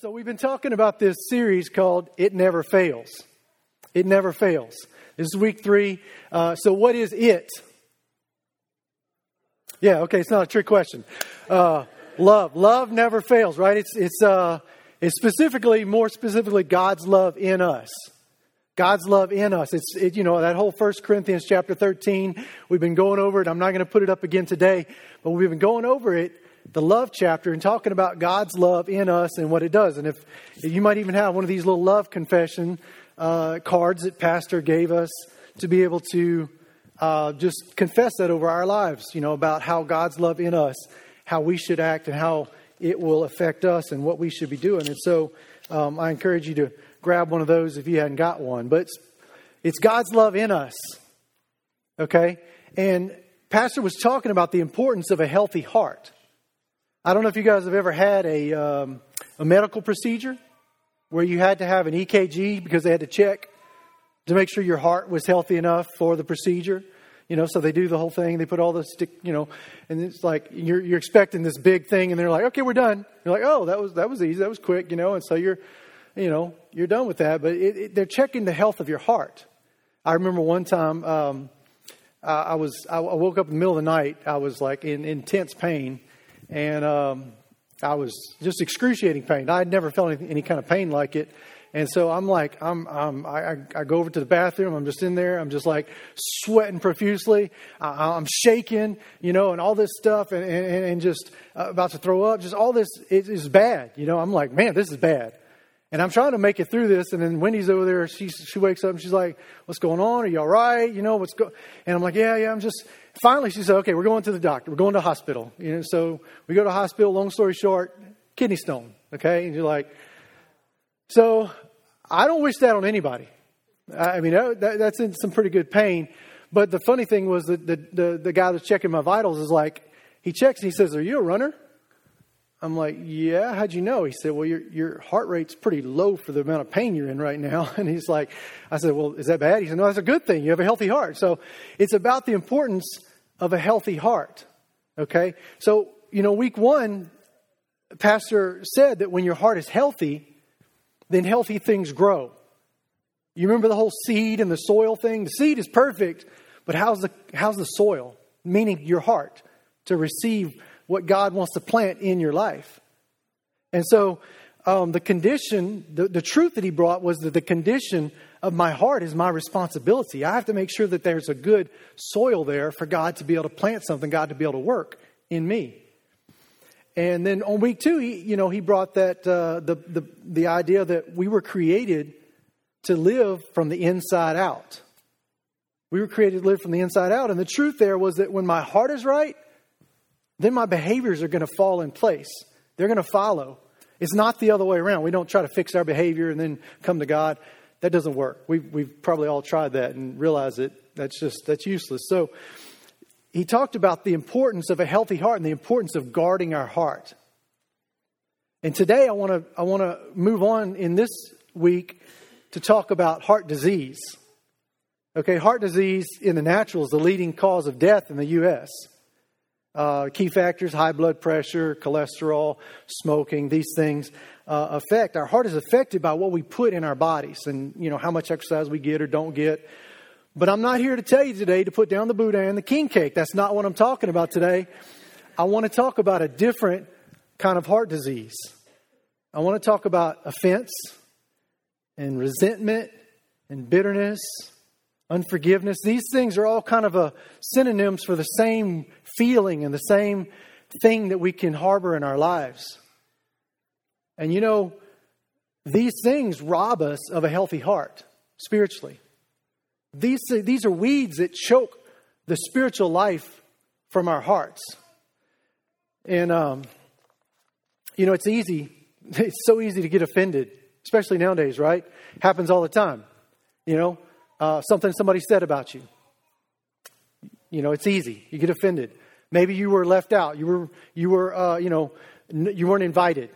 So, we've been talking about this series called It Never Fails. It Never Fails. This is week three. Uh, so, what is it? Yeah, okay, it's not a trick question. Uh, love. Love never fails, right? It's, it's, uh, it's specifically, more specifically, God's love in us. God's love in us. It's, it, you know, that whole First Corinthians chapter 13, we've been going over it. I'm not going to put it up again today, but we've been going over it the love chapter and talking about God's love in us and what it does. And if, you might even have one of these little love confession uh, cards that Pastor gave us to be able to uh, just confess that over our lives, you know, about how God's love in us, how we should act, and how it will affect us and what we should be doing. And so um, I encourage you to grab one of those if you hadn't got one. But it's, it's God's love in us, okay? And Pastor was talking about the importance of a healthy heart. I don't know if you guys have ever had a, um, a medical procedure where you had to have an EKG because they had to check to make sure your heart was healthy enough for the procedure. You know, so they do the whole thing. They put all the stick, you know, and it's like you're you're expecting this big thing, and they're like, "Okay, we're done." You're like, "Oh, that was that was easy. That was quick," you know, and so you're, you know, you're done with that. But it, it, they're checking the health of your heart. I remember one time um, I was I woke up in the middle of the night. I was like in intense pain, and um, I was just excruciating pain. I had never felt any, any, kind of pain like it. And so I'm like, I'm, I'm I, I, go over to the bathroom. I'm just in there. I'm just like sweating profusely. I, am shaking, you know, and all this stuff, and, and, and just uh, about to throw up. Just all this is bad, you know. I'm like, man, this is bad. And I'm trying to make it through this. And then Wendy's over there. She she wakes up and she's like, "What's going on? Are you all right? You know what's going?" And I'm like, "Yeah, yeah. I'm just." Finally, she said, okay, we're going to the doctor. We're going to hospital. You know, so we go to hospital, long story short, kidney stone. Okay. And you're like, so I don't wish that on anybody. I mean, that, that's in some pretty good pain. But the funny thing was that the, the, the guy that's checking my vitals is like, he checks and he says, Are you a runner? I'm like, Yeah, how'd you know? He said, Well, your, your heart rate's pretty low for the amount of pain you're in right now. And he's like, I said, Well, is that bad? He said, No, that's a good thing. You have a healthy heart. So it's about the importance of a healthy heart. Okay? So, you know, week one, Pastor said that when your heart is healthy, then healthy things grow. You remember the whole seed and the soil thing? The seed is perfect, but how's the, how's the soil? Meaning your heart to receive what God wants to plant in your life. And so um, the condition, the, the truth that he brought was that the condition of my heart is my responsibility. I have to make sure that there's a good soil there for God to be able to plant something, God to be able to work in me. And then on week two, he, you know, he brought that uh, the, the the idea that we were created to live from the inside out. We were created to live from the inside out, and the truth there was that when my heart is right, then my behaviors are going to fall in place. They're going to follow. It's not the other way around. We don't try to fix our behavior and then come to God. That doesn't work. We've, we've probably all tried that and realized that that's just that's useless. So he talked about the importance of a healthy heart and the importance of guarding our heart. And today I want to I want to move on in this week to talk about heart disease. Okay, heart disease in the natural is the leading cause of death in the U.S. Uh, key factors high blood pressure, cholesterol, smoking, these things uh, affect. Our heart is affected by what we put in our bodies and, you know, how much exercise we get or don't get. But I'm not here to tell you today to put down the Boudin and the king cake. That's not what I'm talking about today. I want to talk about a different kind of heart disease. I want to talk about offense and resentment and bitterness, unforgiveness. These things are all kind of synonyms for the same feeling and the same thing that we can harbor in our lives. And you know, these things rob us of a healthy heart spiritually. These, these are weeds that choke the spiritual life from our hearts. And, um, you know, it's easy. It's so easy to get offended, especially nowadays, right? Happens all the time. You know, uh, something somebody said about you. You know, it's easy. You get offended. Maybe you were left out. You were, you were, uh, you know, you weren't invited,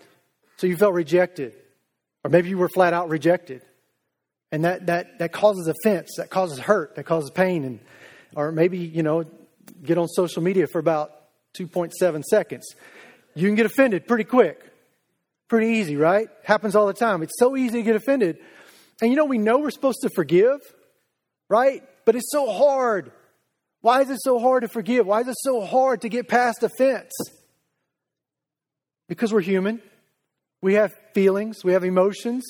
so you felt rejected, or maybe you were flat out rejected, and that that that causes offense, that causes hurt, that causes pain, and or maybe you know, get on social media for about two point seven seconds. You can get offended pretty quick. Pretty easy, right? Happens all the time. It's so easy to get offended. And you know, we know we're supposed to forgive, right? But it's so hard. Why is it so hard to forgive? Why is it so hard to get past offense? Because we're human. We have feelings, we have emotions,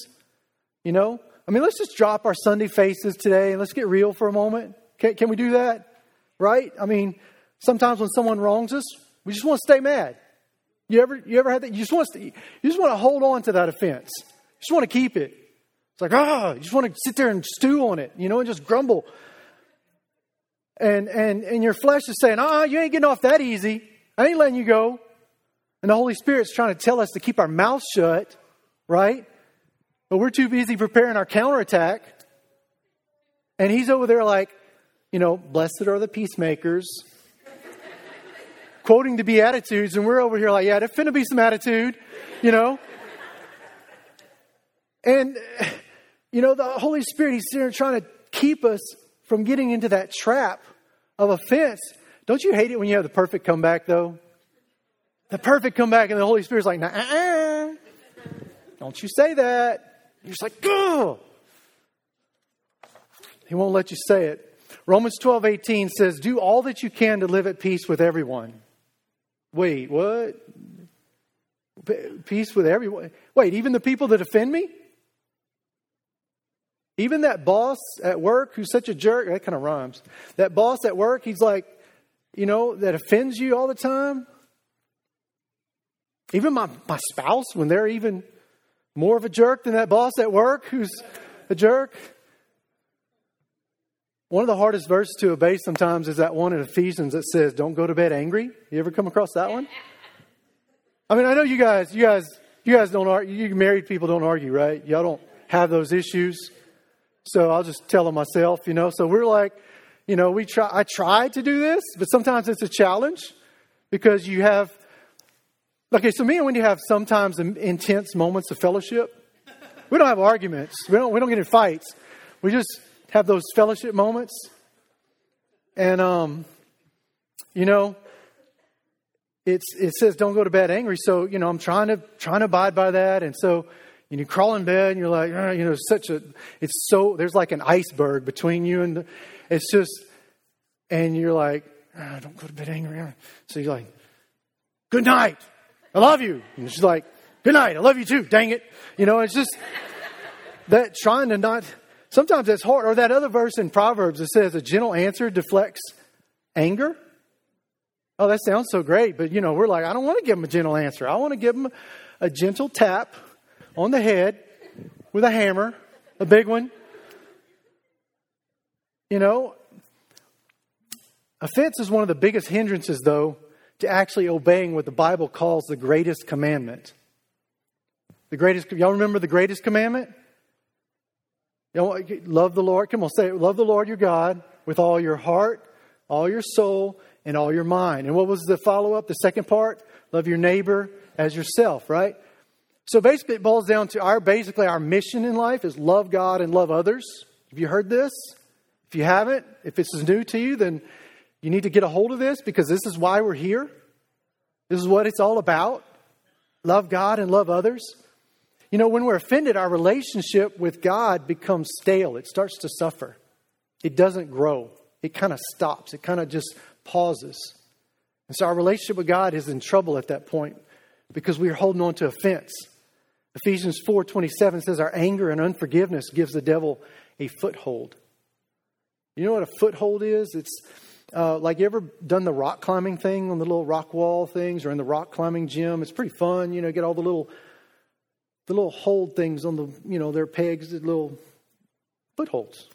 you know? I mean, let's just drop our Sunday faces today and let's get real for a moment. Can, can we do that? Right? I mean, sometimes when someone wrongs us, we just want to stay mad. You ever, you ever had that? You just want to, you just want to hold on to that offense. You just want to keep it. It's like, ah, oh, you just want to sit there and stew on it, you know, and just grumble. And, and, and your flesh is saying, ah, oh, you ain't getting off that easy. I ain't letting you go. And the Holy Spirit's trying to tell us to keep our mouth shut, right? But we're too busy preparing our counterattack. And he's over there like, you know, blessed are the peacemakers, quoting the Beatitudes, and we're over here like, yeah, there's finna be some attitude, you know? And, you know, the Holy Spirit, he's there trying to keep us from getting into that trap of offense. Don't you hate it when you have the perfect comeback, though? The perfect comeback, and the Holy Spirit's like, nah, don't you say that. You're just like, oh. He won't let you say it. Romans 12, 18 says, Do all that you can to live at peace with everyone. Wait, what? Peace with everyone? Wait, even the people that offend me? Even that boss at work who's such a jerk, that kind of rhymes. That boss at work, he's like, you know, that offends you all the time. Even my, my spouse, when they're even more of a jerk than that boss at work who's a jerk. One of the hardest verses to obey sometimes is that one in Ephesians that says, Don't go to bed angry. You ever come across that one? I mean, I know you guys, you guys, you guys don't argue, you married people don't argue, right? Y'all don't have those issues. So I'll just tell them myself, you know. So we're like, you know, we try, I try to do this, but sometimes it's a challenge because you have Okay, so me and Wendy have sometimes intense moments of fellowship. We don't have arguments. We don't, we don't get in fights. We just have those fellowship moments. And, um, you know, it's, it says don't go to bed angry. So, you know, I'm trying to, trying to abide by that. And so, know, you crawl in bed and you're like, oh, you know, such a, it's so, there's like an iceberg between you and the, it's just, and you're like, oh, don't go to bed angry. So you're like, good night. I love you. And she's like, good night. I love you too. Dang it. You know, it's just that trying to not, sometimes that's hard. Or that other verse in Proverbs that says a gentle answer deflects anger. Oh, that sounds so great. But, you know, we're like, I don't want to give him a gentle answer. I want to give him a gentle tap on the head with a hammer, a big one. You know, offense is one of the biggest hindrances, though, to actually obeying what the Bible calls the greatest commandment. The greatest, y'all remember the greatest commandment? Y'all love the Lord. Come on, say it. Love the Lord your God with all your heart, all your soul, and all your mind. And what was the follow up? The second part? Love your neighbor as yourself, right? So basically, it boils down to our basically our mission in life is love God and love others. Have you heard this? If you haven't, if this is new to you, then you need to get a hold of this because this is why we're here. This is what it's all about. Love God and love others. You know, when we're offended, our relationship with God becomes stale. It starts to suffer. It doesn't grow. It kind of stops. It kind of just pauses. And so our relationship with God is in trouble at that point because we are holding on to offense. Ephesians 4:27 says our anger and unforgiveness gives the devil a foothold. You know what a foothold is? It's uh, like you ever done the rock climbing thing on the little rock wall things or in the rock climbing gym? It's pretty fun, you know, get all the little the little hold things on the, you know, their pegs, the little footholds,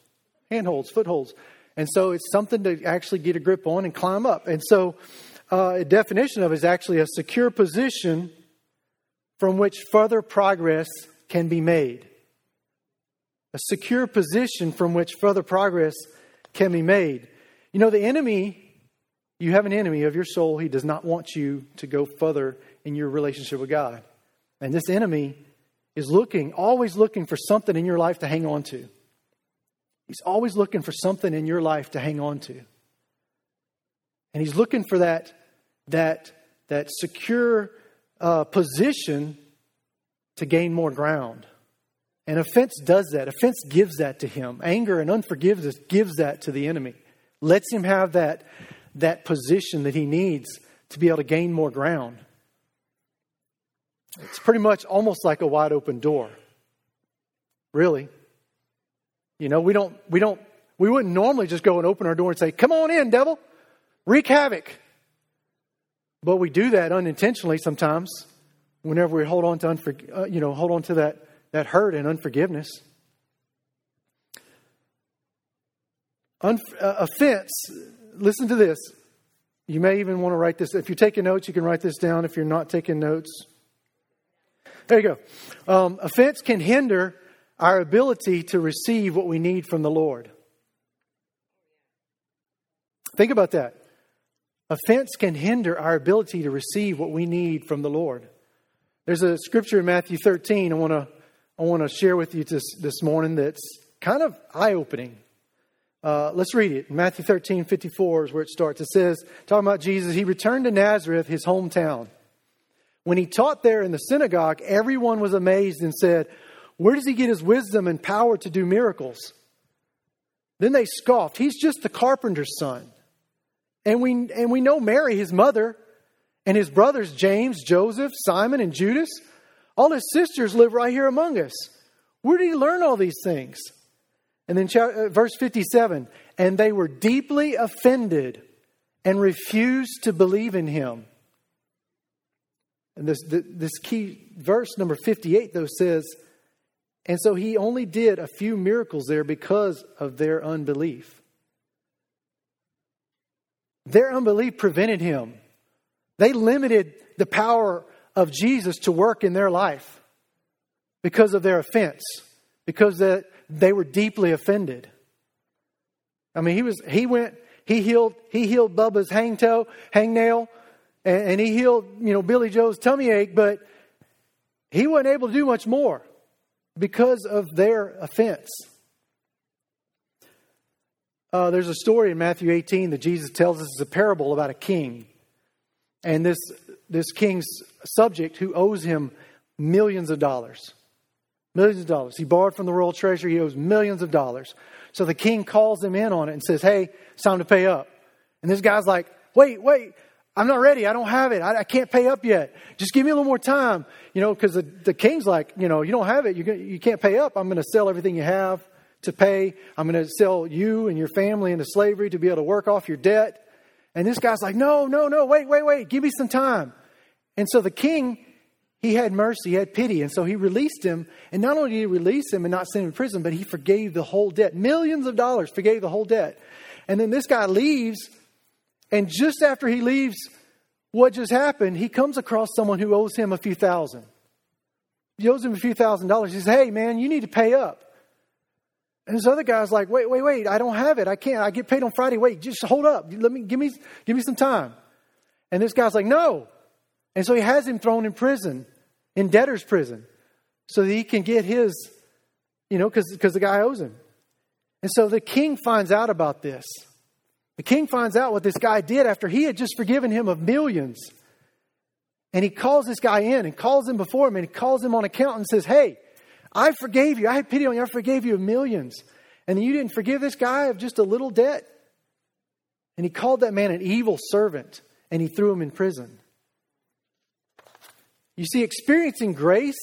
handholds, footholds. And so it's something to actually get a grip on and climb up. And so uh, a definition of it is actually a secure position from which further progress can be made. A secure position from which further progress can be made. You know, the enemy, you have an enemy of your soul. He does not want you to go further in your relationship with God. And this enemy is looking, always looking for something in your life to hang on to. He's always looking for something in your life to hang on to. And he's looking for that, that, that secure uh, position to gain more ground. And offense does that. Offense gives that to him. Anger and unforgiveness gives that to the enemy. Lets him have that, that position that he needs to be able to gain more ground. It's pretty much almost like a wide open door. Really. You know, we don't we don't we wouldn't normally just go and open our door and say, "Come on in, devil. Wreak havoc." But we do that unintentionally sometimes whenever we hold on to unfor- uh, you know, hold on to that that hurt and unforgiveness. Unf- uh, offense, listen to this. You may even want to write this. If you're taking notes, you can write this down. If you're not taking notes, there you go. Um, offense can hinder our ability to receive what we need from the Lord. Think about that. Offense can hinder our ability to receive what we need from the Lord. There's a scripture in Matthew 13 I want to I want to share with you this, this morning that's kind of eye opening. Uh, let's read it. Matthew 13, 54 is where it starts. It says, talking about Jesus, he returned to Nazareth, his hometown. When he taught there in the synagogue, everyone was amazed and said, Where does he get his wisdom and power to do miracles? Then they scoffed, He's just the carpenter's son. And we, and we know Mary, his mother, and his brothers, James, Joseph, Simon, and Judas. All his sisters live right here among us. Where did he learn all these things? And then uh, verse 57 and they were deeply offended and refused to believe in him. And this, this key verse, number 58, though, says, And so he only did a few miracles there because of their unbelief. Their unbelief prevented him. They limited the power of Jesus to work in their life because of their offense, because that they were deeply offended. I mean, he was he went he healed he healed Bubba's hang toe, hangnail, and, and he healed you know Billy Joe's tummy ache, but he wasn't able to do much more because of their offense. Uh, there's a story in Matthew 18 that Jesus tells us is a parable about a king. And this, this king's subject who owes him millions of dollars. Millions of dollars. He borrowed from the royal treasury. He owes millions of dollars. So the king calls him in on it and says, Hey, it's time to pay up. And this guy's like, Wait, wait, I'm not ready. I don't have it. I, I can't pay up yet. Just give me a little more time. You know, because the, the king's like, You know, you don't have it. You, you can't pay up. I'm going to sell everything you have to pay. I'm going to sell you and your family into slavery to be able to work off your debt. And this guy's like, No, no, no, wait, wait, wait. Give me some time. And so the king he had mercy, he had pity. And so he released him. And not only did he release him and not send him to prison, but he forgave the whole debt. Millions of dollars forgave the whole debt. And then this guy leaves. And just after he leaves, what just happened, he comes across someone who owes him a few thousand. He owes him a few thousand dollars. He says, Hey, man, you need to pay up. And this other guy's like, Wait, wait, wait, I don't have it. I can't. I get paid on Friday. Wait, just hold up. Let me give me give me some time. And this guy's like, No. And so he has him thrown in prison in debtor's prison so that he can get his, you know, because the guy owes him. And so the king finds out about this. The king finds out what this guy did after he had just forgiven him of millions. And he calls this guy in and calls him before him and he calls him on account and says, Hey, I forgave you. I had pity on you. I forgave you of millions. And you didn't forgive this guy of just a little debt. And he called that man an evil servant and he threw him in prison. You see, experiencing grace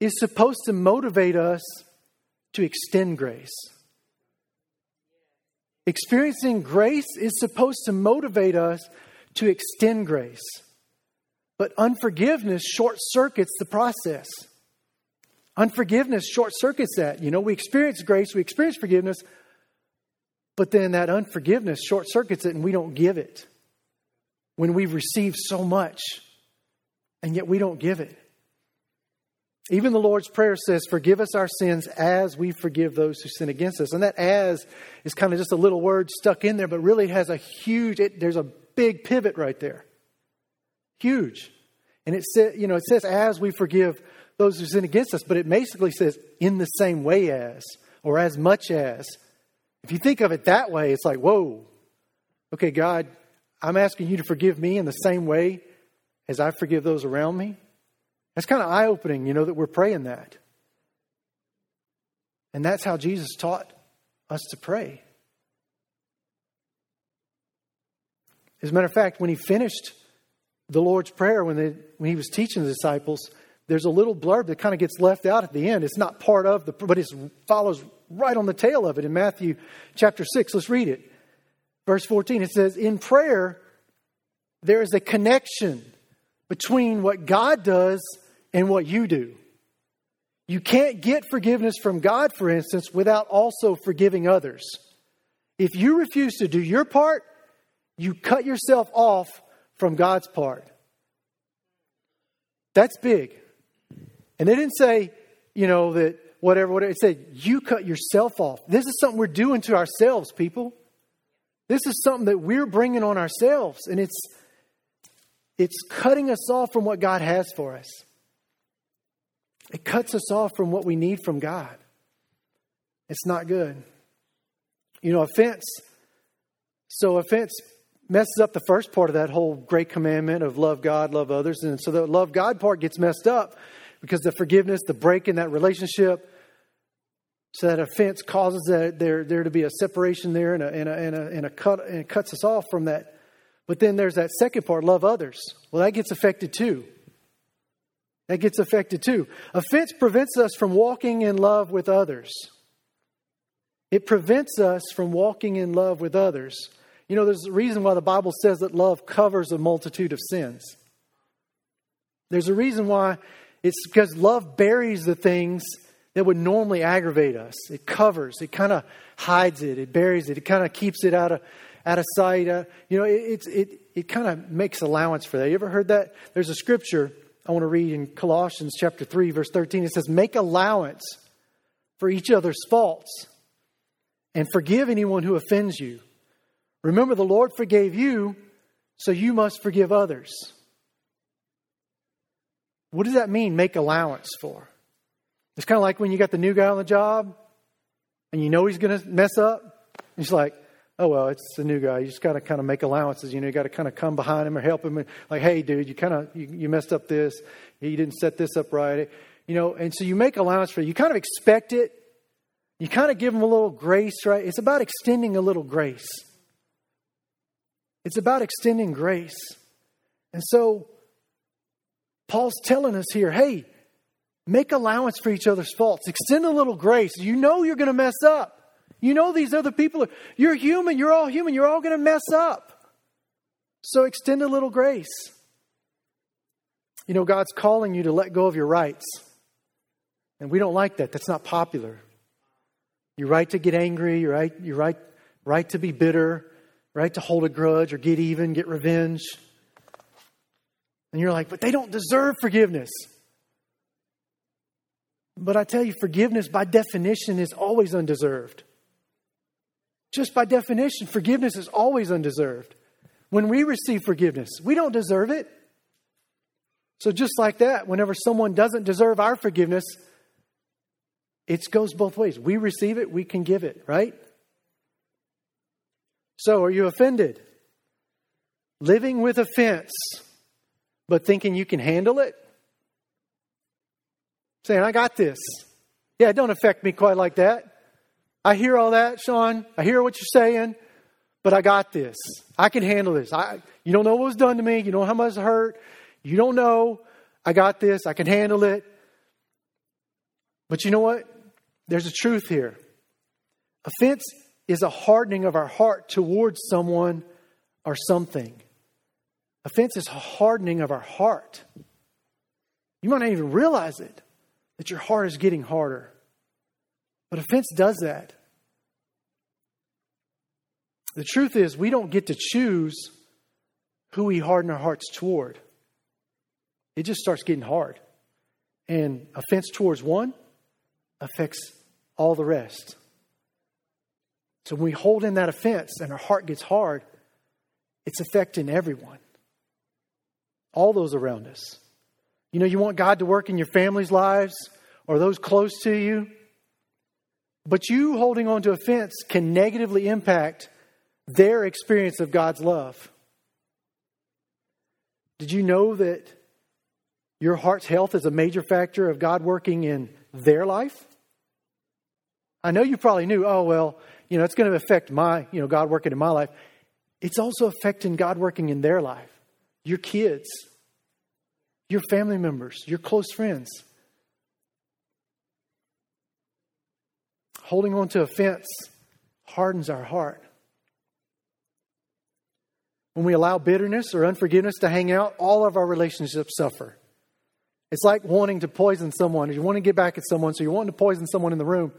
is supposed to motivate us to extend grace. Experiencing grace is supposed to motivate us to extend grace. But unforgiveness short circuits the process. Unforgiveness short circuits that. You know, we experience grace, we experience forgiveness, but then that unforgiveness short circuits it and we don't give it when we've received so much and yet we don't give it. Even the Lord's Prayer says, Forgive us our sins as we forgive those who sin against us. And that as is kind of just a little word stuck in there, but really has a huge, it, there's a big pivot right there. Huge. And it says, you know, it says as we forgive those who sin against us, but it basically says in the same way as, or as much as. If you think of it that way, it's like, whoa, okay, God, I'm asking you to forgive me in the same way as I forgive those around me. That's kind of eye opening, you know, that we're praying that. And that's how Jesus taught us to pray. As a matter of fact, when he finished the Lord's Prayer, when, they, when he was teaching the disciples, there's a little blurb that kind of gets left out at the end. It's not part of the, but it follows right on the tail of it in Matthew chapter 6. Let's read it. Verse 14, it says, In prayer, there is a connection between what God does and what you do. You can't get forgiveness from God, for instance, without also forgiving others. If you refuse to do your part, you cut yourself off from God's part. That's big. And they didn't say, you know, that whatever, whatever. It said, you cut yourself off. This is something we're doing to ourselves, people. This is something that we're bringing on ourselves. And it's, it's cutting us off from what God has for us. It cuts us off from what we need from God. It's not good. You know, offense. So, offense messes up the first part of that whole great commandment of love God, love others. And so the love God part gets messed up because the forgiveness, the break in that relationship, so that offense causes that there, there to be a separation there and a, and, a, and, a, and a cut and it cuts us off from that. But then there's that second part, love others. Well, that gets affected too. That gets affected too. Offense prevents us from walking in love with others. It prevents us from walking in love with others. You know, there's a reason why the Bible says that love covers a multitude of sins. There's a reason why it's because love buries the things that would normally aggravate us. It covers, it kind of hides it, it buries it, it kind of keeps it out of, out of sight. Uh, you know, it, it, it, kind of makes allowance for that. You ever heard that? There's a scripture I want to read in Colossians chapter 3, verse 13. It says, Make allowance for each other's faults and forgive anyone who offends you. Remember, the Lord forgave you, so you must forgive others. What does that mean, make allowance for? It's kind of like when you got the new guy on the job and you know he's going to mess up. And he's like, oh, well, it's the new guy. You just got to kind of make allowances. You know, you got to kind of come behind him or help him. Like, hey, dude, you kind of, you, you messed up this. You didn't set this up right. You know, and so you make allowance for it. You kind of expect it. You kind of give him a little grace, right? It's about extending a little grace. It's about extending grace. And so Paul's telling us here, hey, make allowance for each other's faults. Extend a little grace. You know you're going to mess up. You know these other people are, you're human, you're all human, you're all going to mess up. So extend a little grace. You know, God's calling you to let go of your rights. And we don't like that. That's not popular. Your right to get angry, your right, your right, right to be bitter, right to hold a grudge or get even, get revenge. And you're like, but they don't deserve forgiveness. But I tell you, forgiveness by definition is always undeserved. Just by definition, forgiveness is always undeserved. When we receive forgiveness, we don't deserve it. So, just like that, whenever someone doesn't deserve our forgiveness, it goes both ways. We receive it, we can give it, right? So, are you offended? Living with offense, but thinking you can handle it? Saying, I got this. Yeah, it don't affect me quite like that. I hear all that, Sean. I hear what you're saying, but I got this. I can handle this. I, you don't know what was done to me. You don't know how much it hurt. You don't know. I got this. I can handle it. But you know what? There's a truth here. Offense is a hardening of our heart towards someone or something. Offense is hardening of our heart. You might not even realize it, that your heart is getting harder. But offense does that. The truth is, we don't get to choose who we harden our hearts toward. It just starts getting hard. And offense towards one affects all the rest. So when we hold in that offense and our heart gets hard, it's affecting everyone, all those around us. You know, you want God to work in your family's lives or those close to you. But you holding on to offense can negatively impact their experience of God's love. Did you know that your heart's health is a major factor of God working in their life? I know you probably knew, oh, well, you know, it's going to affect my, you know, God working in my life. It's also affecting God working in their life, your kids, your family members, your close friends. Holding on to offense hardens our heart. When we allow bitterness or unforgiveness to hang out, all of our relationships suffer. It's like wanting to poison someone. You want to get back at someone, so you're wanting to poison someone in the room.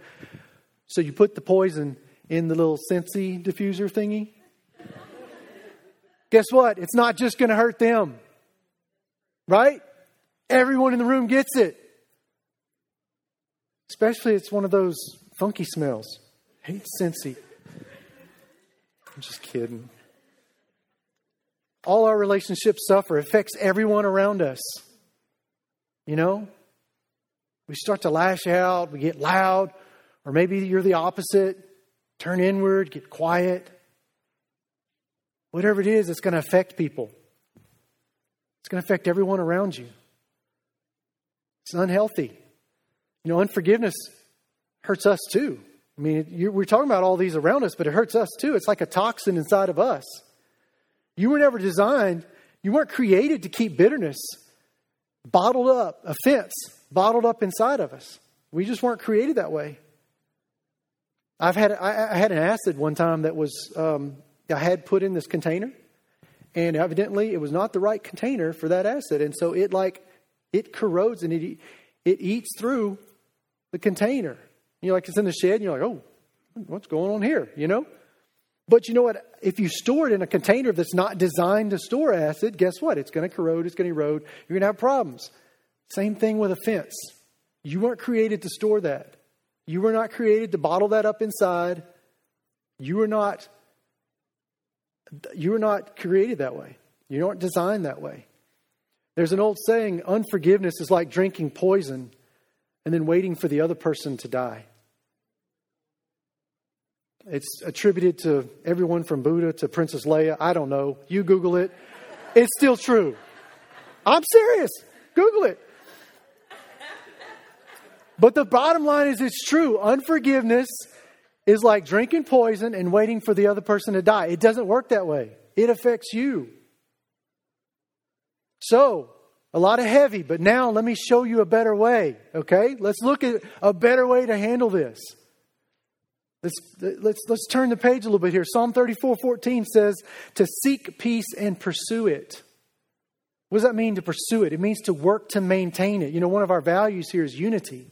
So you put the poison in the little Scentsy diffuser thingy. Guess what? It's not just going to hurt them. Right? Everyone in the room gets it. Especially it's one of those funky smells. Hate Scentsy. I'm just kidding. All our relationships suffer. It affects everyone around us. You know? We start to lash out, we get loud, or maybe you're the opposite. Turn inward, get quiet. Whatever it is, it's going to affect people. It's going to affect everyone around you. It's unhealthy. You know, unforgiveness hurts us too. I mean, we're talking about all these around us, but it hurts us too. It's like a toxin inside of us. You were never designed, you weren't created to keep bitterness bottled up, offense bottled up inside of us. We just weren't created that way. I've had I, I had an acid one time that was um, I had put in this container, and evidently it was not the right container for that acid, and so it like it corrodes and it it eats through the container. You know, like it's in the shed, and you're like, oh, what's going on here? You know. But you know what? If you store it in a container that's not designed to store acid, guess what? It's going to corrode, it's going to erode, you're going to have problems. Same thing with a fence. You weren't created to store that. You were not created to bottle that up inside. You were not you were not created that way. You weren't designed that way. There's an old saying, unforgiveness is like drinking poison and then waiting for the other person to die. It's attributed to everyone from Buddha to Princess Leia. I don't know. You Google it. It's still true. I'm serious. Google it. But the bottom line is it's true. Unforgiveness is like drinking poison and waiting for the other person to die. It doesn't work that way, it affects you. So, a lot of heavy, but now let me show you a better way, okay? Let's look at a better way to handle this. Let's, let's, let's turn the page a little bit here. Psalm 34 14 says to seek peace and pursue it. What does that mean to pursue it? It means to work to maintain it. You know, one of our values here is unity.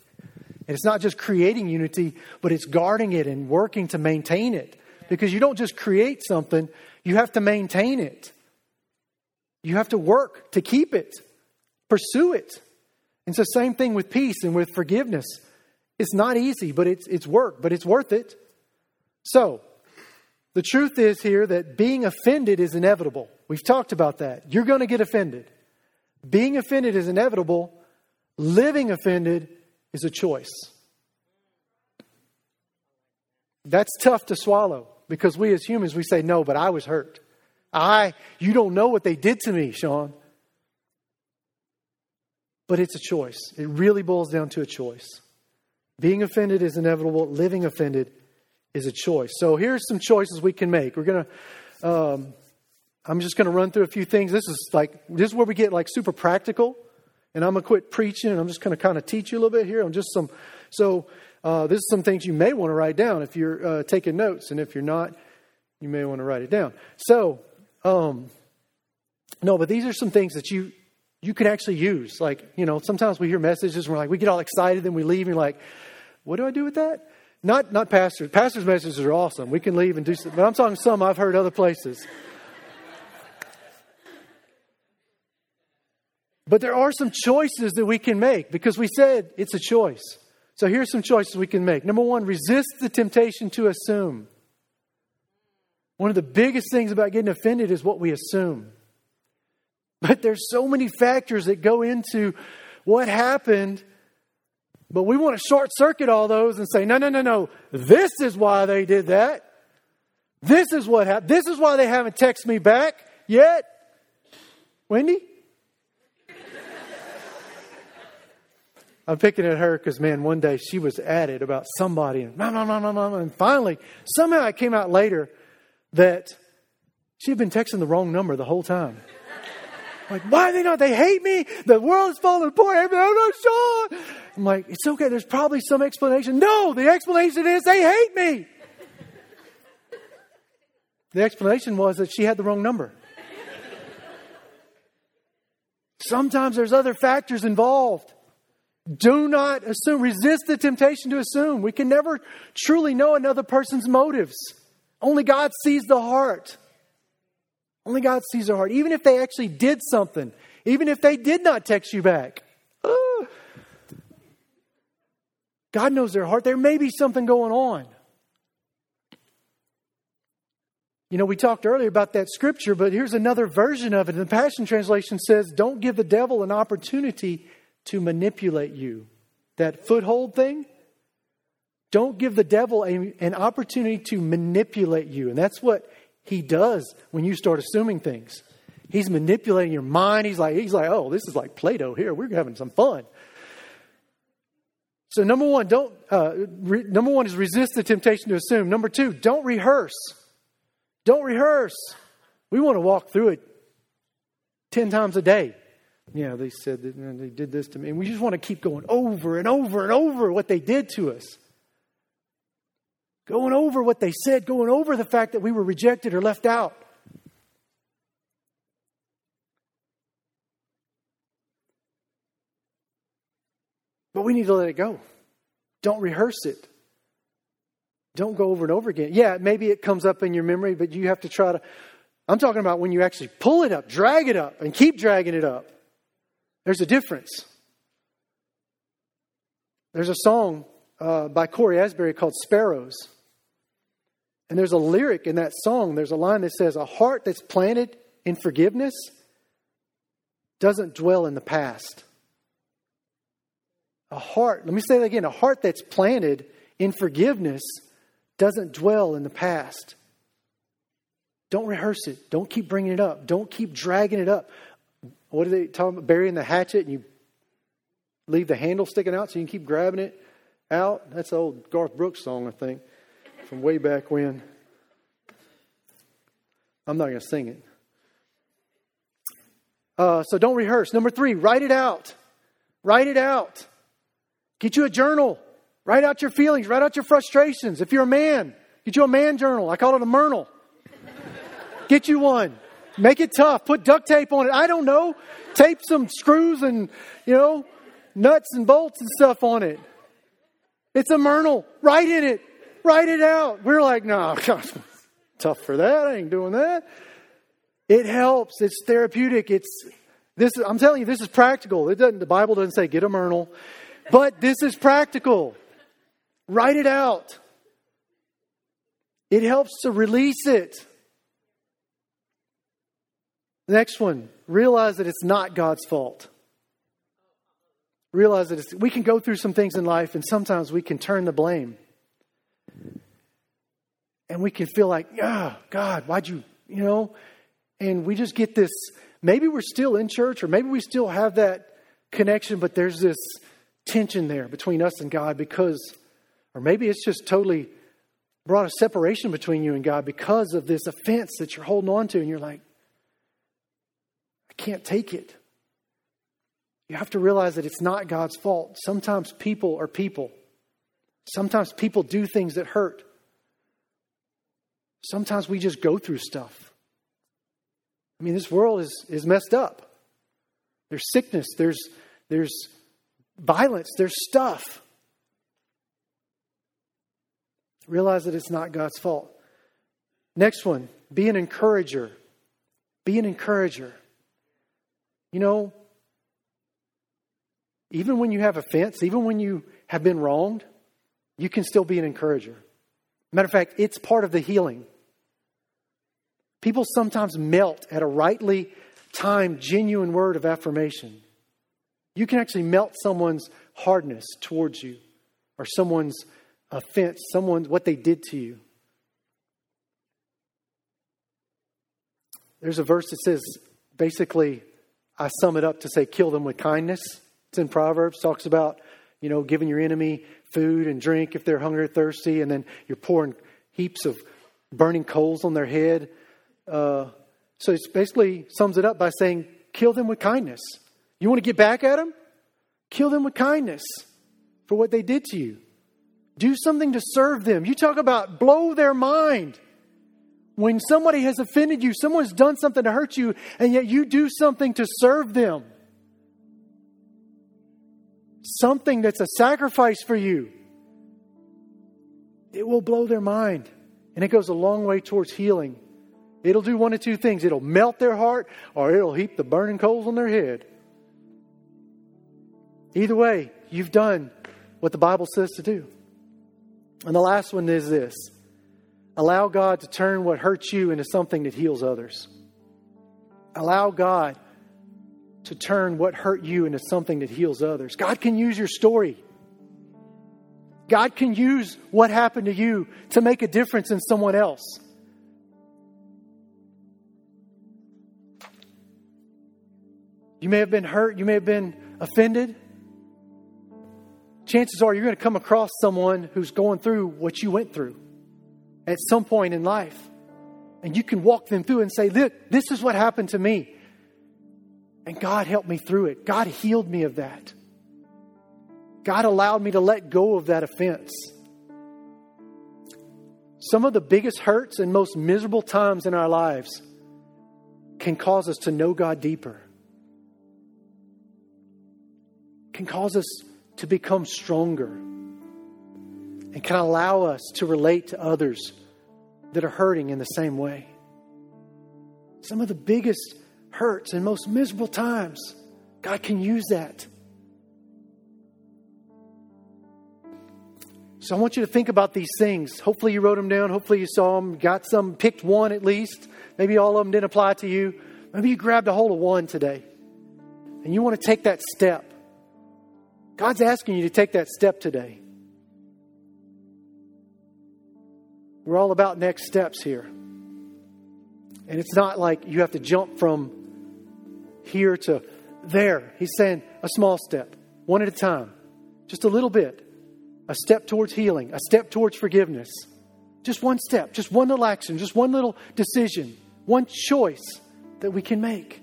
And it's not just creating unity, but it's guarding it and working to maintain it. Because you don't just create something, you have to maintain it. You have to work to keep it, pursue it. It's the same thing with peace and with forgiveness. It's not easy, but it's, it's work, but it's worth it. So, the truth is here that being offended is inevitable. We've talked about that. You're going to get offended. Being offended is inevitable. Living offended is a choice. That's tough to swallow because we as humans, we say, no, but I was hurt. I, you don't know what they did to me, Sean. But it's a choice. It really boils down to a choice. Being offended is inevitable, living offended is a choice. So here's some choices we can make. We're going to, um, I'm just going to run through a few things. This is like, this is where we get like super practical and I'm going to quit preaching and I'm just going to kind of teach you a little bit here on just some. So, uh, this is some things you may want to write down if you're uh, taking notes, and if you're not, you may want to write it down. So, um, no, but these are some things that you you can actually use. Like, you know, sometimes we hear messages and we're like, we get all excited, then we leave, and you're like, what do I do with that? Not not pastors. Pastors' messages are awesome. We can leave and do some, but I'm talking some I've heard other places. But there are some choices that we can make because we said it's a choice. So here's some choices we can make. Number one, resist the temptation to assume. One of the biggest things about getting offended is what we assume. But there's so many factors that go into what happened, but we want to short circuit all those and say, no, no, no, no, this is why they did that. This is what happened. This is why they haven't texted me back yet. Wendy? I'm picking at her because, man, one day she was at it about somebody, and, no, no, no, no, no, and finally, somehow it came out later that she had been texting the wrong number the whole time. Like, why are they not? They hate me. The world is falling apart. I'm not sure. I'm like, it's okay. There's probably some explanation. No, the explanation is they hate me. The explanation was that she had the wrong number. Sometimes there's other factors involved. Do not assume. Resist the temptation to assume. We can never truly know another person's motives. Only God sees the heart. Only God sees the heart. Even if they actually did something, even if they did not text you back, God knows their heart. There may be something going on. You know, we talked earlier about that scripture, but here's another version of it. The Passion Translation says, Don't give the devil an opportunity to manipulate you. That foothold thing, don't give the devil a, an opportunity to manipulate you. And that's what he does when you start assuming things. He's manipulating your mind. He's like, he's like, oh, this is like Play-Doh here. We're having some fun. So number one, don't uh, re, number one is resist the temptation to assume. Number two, don't rehearse. Don't rehearse. We want to walk through it ten times a day. Yeah, they said that they did this to me. And we just want to keep going over and over and over what they did to us going over what they said, going over the fact that we were rejected or left out. But we need to let it go. Don't rehearse it. Don't go over and over again. Yeah, maybe it comes up in your memory, but you have to try to. I'm talking about when you actually pull it up, drag it up, and keep dragging it up. There's a difference. There's a song uh, by Cory Asbury called Sparrows. And there's a lyric in that song, there's a line that says, A heart that's planted in forgiveness doesn't dwell in the past. A heart, let me say that again, a heart that's planted in forgiveness doesn't dwell in the past. Don't rehearse it. Don't keep bringing it up. Don't keep dragging it up. What do they talk about? Burying the hatchet and you leave the handle sticking out so you can keep grabbing it out? That's the old Garth Brooks song, I think from way back when. I'm not going to sing it. Uh, so don't rehearse. Number three, write it out. Write it out. Get you a journal. Write out your feelings. Write out your frustrations. If you're a man, get you a man journal. I call it a myrtle. Get you one. Make it tough. Put duct tape on it. I don't know. Tape some screws and, you know, nuts and bolts and stuff on it. It's a myrtle. Write in it. Write it out. We're like, no, tough for that. I ain't doing that. It helps. It's therapeutic. It's this. I'm telling you, this is practical. It doesn't. The Bible doesn't say get a myrtle, but this is practical. Write it out. It helps to release it. Next one. Realize that it's not God's fault. Realize that we can go through some things in life, and sometimes we can turn the blame. And we can feel like, oh, God, why'd you, you know? And we just get this maybe we're still in church or maybe we still have that connection, but there's this tension there between us and God because, or maybe it's just totally brought a separation between you and God because of this offense that you're holding on to, and you're like, I can't take it. You have to realize that it's not God's fault. Sometimes people are people. Sometimes people do things that hurt. Sometimes we just go through stuff. I mean, this world is, is messed up. There's sickness, there's, there's violence, there's stuff. Realize that it's not God's fault. Next one be an encourager. Be an encourager. You know, even when you have offense, even when you have been wronged, you can still be an encourager. Matter of fact, it's part of the healing. People sometimes melt at a rightly timed, genuine word of affirmation. You can actually melt someone's hardness towards you or someone's offense, someone's what they did to you. There's a verse that says, basically, I sum it up to say, kill them with kindness. It's in Proverbs, talks about you know, giving your enemy food and drink if they're hungry or thirsty, and then you're pouring heaps of burning coals on their head. Uh, so it basically sums it up by saying, kill them with kindness. You want to get back at them? Kill them with kindness for what they did to you. Do something to serve them. You talk about blow their mind. When somebody has offended you, someone's done something to hurt you, and yet you do something to serve them. Something that's a sacrifice for you. It will blow their mind. And it goes a long way towards healing. It'll do one of two things it'll melt their heart, or it'll heap the burning coals on their head. Either way, you've done what the Bible says to do. And the last one is this allow God to turn what hurts you into something that heals others. Allow God to turn what hurt you into something that heals others. God can use your story. God can use what happened to you to make a difference in someone else. You may have been hurt, you may have been offended chances are you're going to come across someone who's going through what you went through at some point in life. And you can walk them through and say, Look, this is what happened to me. And God helped me through it. God healed me of that. God allowed me to let go of that offense. Some of the biggest hurts and most miserable times in our lives can cause us to know God deeper, can cause us to become stronger and can allow us to relate to others that are hurting in the same way. Some of the biggest hurts and most miserable times, God can use that. So I want you to think about these things. Hopefully, you wrote them down. Hopefully, you saw them, got some, picked one at least. Maybe all of them didn't apply to you. Maybe you grabbed a hold of one today and you want to take that step God's asking you to take that step today. We're all about next steps here. And it's not like you have to jump from here to there. He's saying a small step, one at a time, just a little bit. A step towards healing, a step towards forgiveness. Just one step, just one little action, just one little decision, one choice that we can make.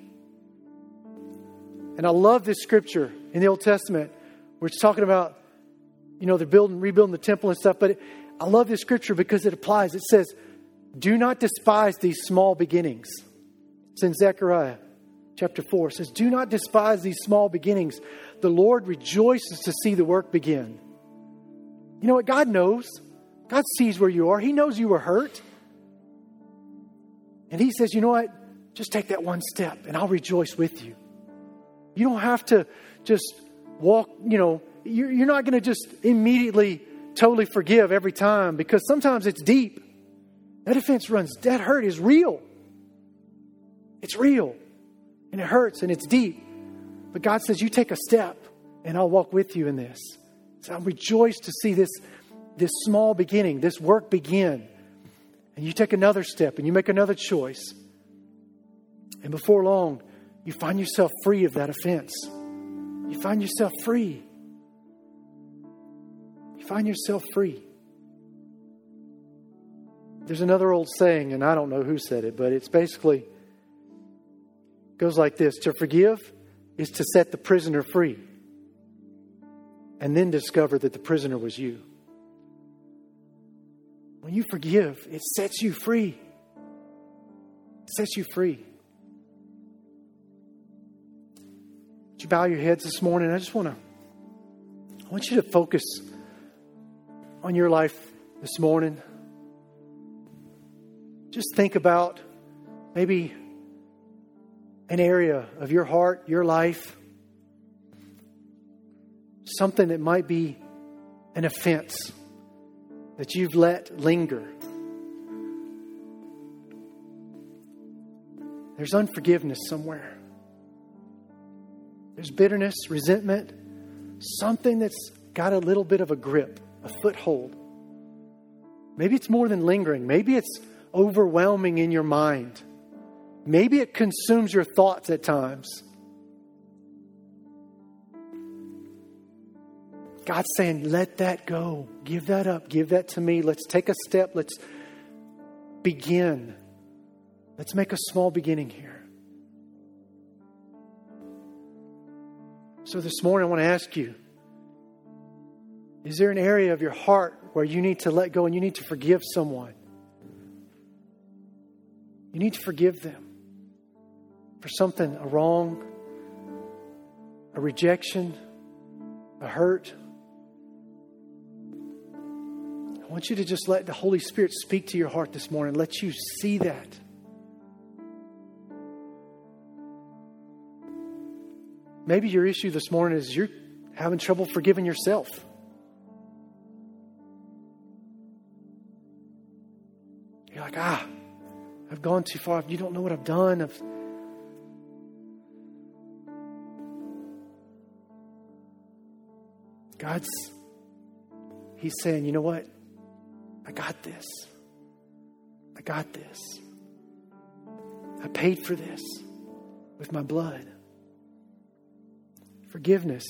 And I love this scripture in the Old Testament we're talking about, you know, they're building, rebuilding the temple and stuff. But it, I love this scripture because it applies. It says, "Do not despise these small beginnings." It's in Zechariah chapter four. It says, "Do not despise these small beginnings. The Lord rejoices to see the work begin." You know what? God knows. God sees where you are. He knows you were hurt. And He says, you know what? Just take that one step and I'll rejoice with you. You don't have to just walk, you know, you're not going to just immediately totally forgive every time because sometimes it's deep. That offense runs, that hurt is real. It's real. And it hurts and it's deep. But God says, You take a step and I'll walk with you in this. So I'm rejoiced to see this, this small beginning, this work begin. And you take another step and you make another choice. And before long, you find yourself free of that offense. You find yourself free. You find yourself free. There's another old saying, and I don't know who said it, but it's basically goes like this To forgive is to set the prisoner free and then discover that the prisoner was you. When you forgive, it sets you free. It sets you free. Would you bow your heads this morning? I just want to, I want you to focus on your life this morning. Just think about maybe an area of your heart, your life, something that might be an offense that you've let linger. There's unforgiveness somewhere. There's bitterness, resentment, something that's got a little bit of a grip, a foothold. Maybe it's more than lingering. Maybe it's overwhelming in your mind. Maybe it consumes your thoughts at times. God's saying, let that go. Give that up. Give that to me. Let's take a step. Let's begin. Let's make a small beginning here. So this morning, I want to ask you is there an area of your heart where you need to let go and you need to forgive someone? You need to forgive them for something, a wrong, a rejection, a hurt. I want you to just let the Holy Spirit speak to your heart this morning, let you see that. Maybe your issue this morning is you're having trouble forgiving yourself. Like, ah, I've gone too far. You don't know what I've done. I've, God's, He's saying, you know what? I got this. I got this. I paid for this with my blood. Forgiveness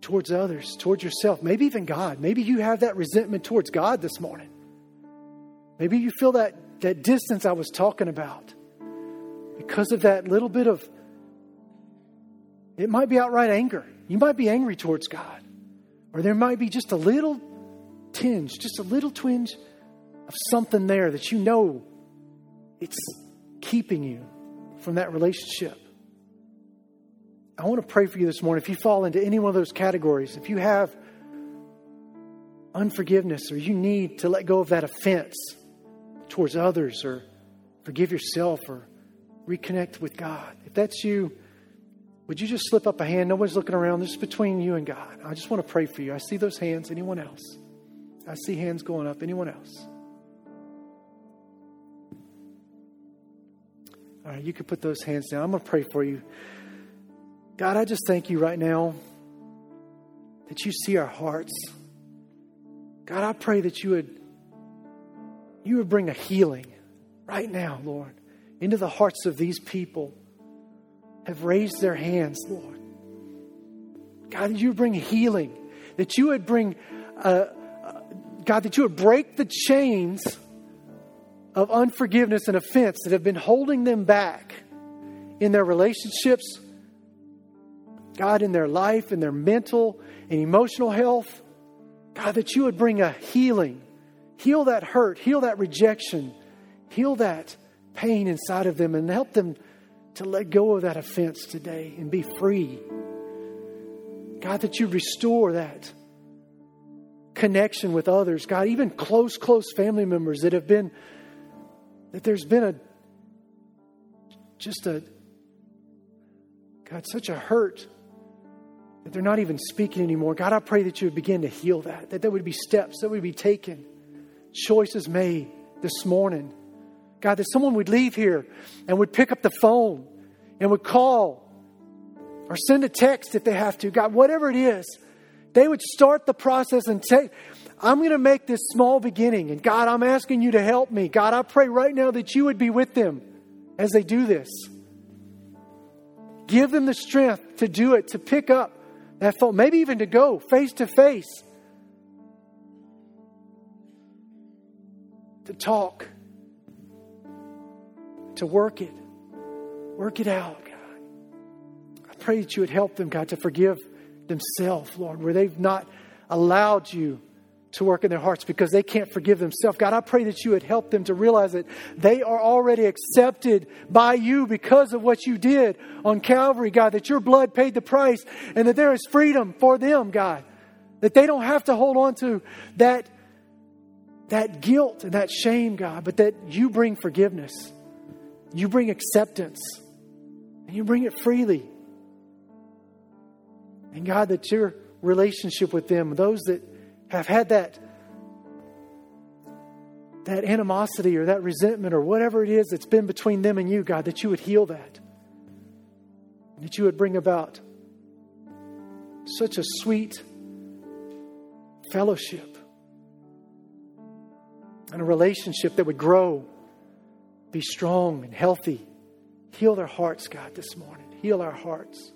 towards others, towards yourself, maybe even God. Maybe you have that resentment towards God this morning. Maybe you feel that, that distance I was talking about because of that little bit of, it might be outright anger. You might be angry towards God, or there might be just a little tinge, just a little twinge of something there that you know it's keeping you from that relationship. I want to pray for you this morning. If you fall into any one of those categories, if you have unforgiveness or you need to let go of that offense towards others or forgive yourself or reconnect with God, if that's you, would you just slip up a hand? Nobody's looking around. This is between you and God. I just want to pray for you. I see those hands. Anyone else? I see hands going up. Anyone else? All right, you can put those hands down. I'm going to pray for you. God, I just thank you right now that you see our hearts. God, I pray that you would you would bring a healing right now, Lord, into the hearts of these people have raised their hands, Lord. God, that you would bring healing, that you would bring uh, God, that you would break the chains of unforgiveness and offense that have been holding them back in their relationships, God, in their life, in their mental and emotional health. God, that you would bring a healing, heal that hurt, heal that rejection, heal that pain inside of them, and help them to let go of that offense today and be free. God, that you restore that connection with others, God, even close, close family members that have been, that there's been a, just a, God, such a hurt that they're not even speaking anymore. God, I pray that you would begin to heal that, that there would be steps that would be taken, choices made this morning. God, that someone would leave here and would pick up the phone and would call or send a text if they have to. God, whatever it is, they would start the process and say, I'm going to make this small beginning. And God, I'm asking you to help me. God, I pray right now that you would be with them as they do this. Give them the strength to do it, to pick up that phone, maybe even to go face to face, to talk, to work it, work it out, God. I pray that you would help them, God, to forgive themselves, Lord, where they've not allowed you to work in their hearts because they can't forgive themselves. God, I pray that you would help them to realize that they are already accepted by you because of what you did on Calvary, God, that your blood paid the price and that there is freedom for them, God, that they don't have to hold on to that, that guilt and that shame, God, but that you bring forgiveness. You bring acceptance and you bring it freely. And God, that your relationship with them, those that have had that, that animosity or that resentment or whatever it is that's been between them and you, God, that you would heal that. That you would bring about such a sweet fellowship and a relationship that would grow, be strong and healthy. Heal their hearts, God, this morning. Heal our hearts.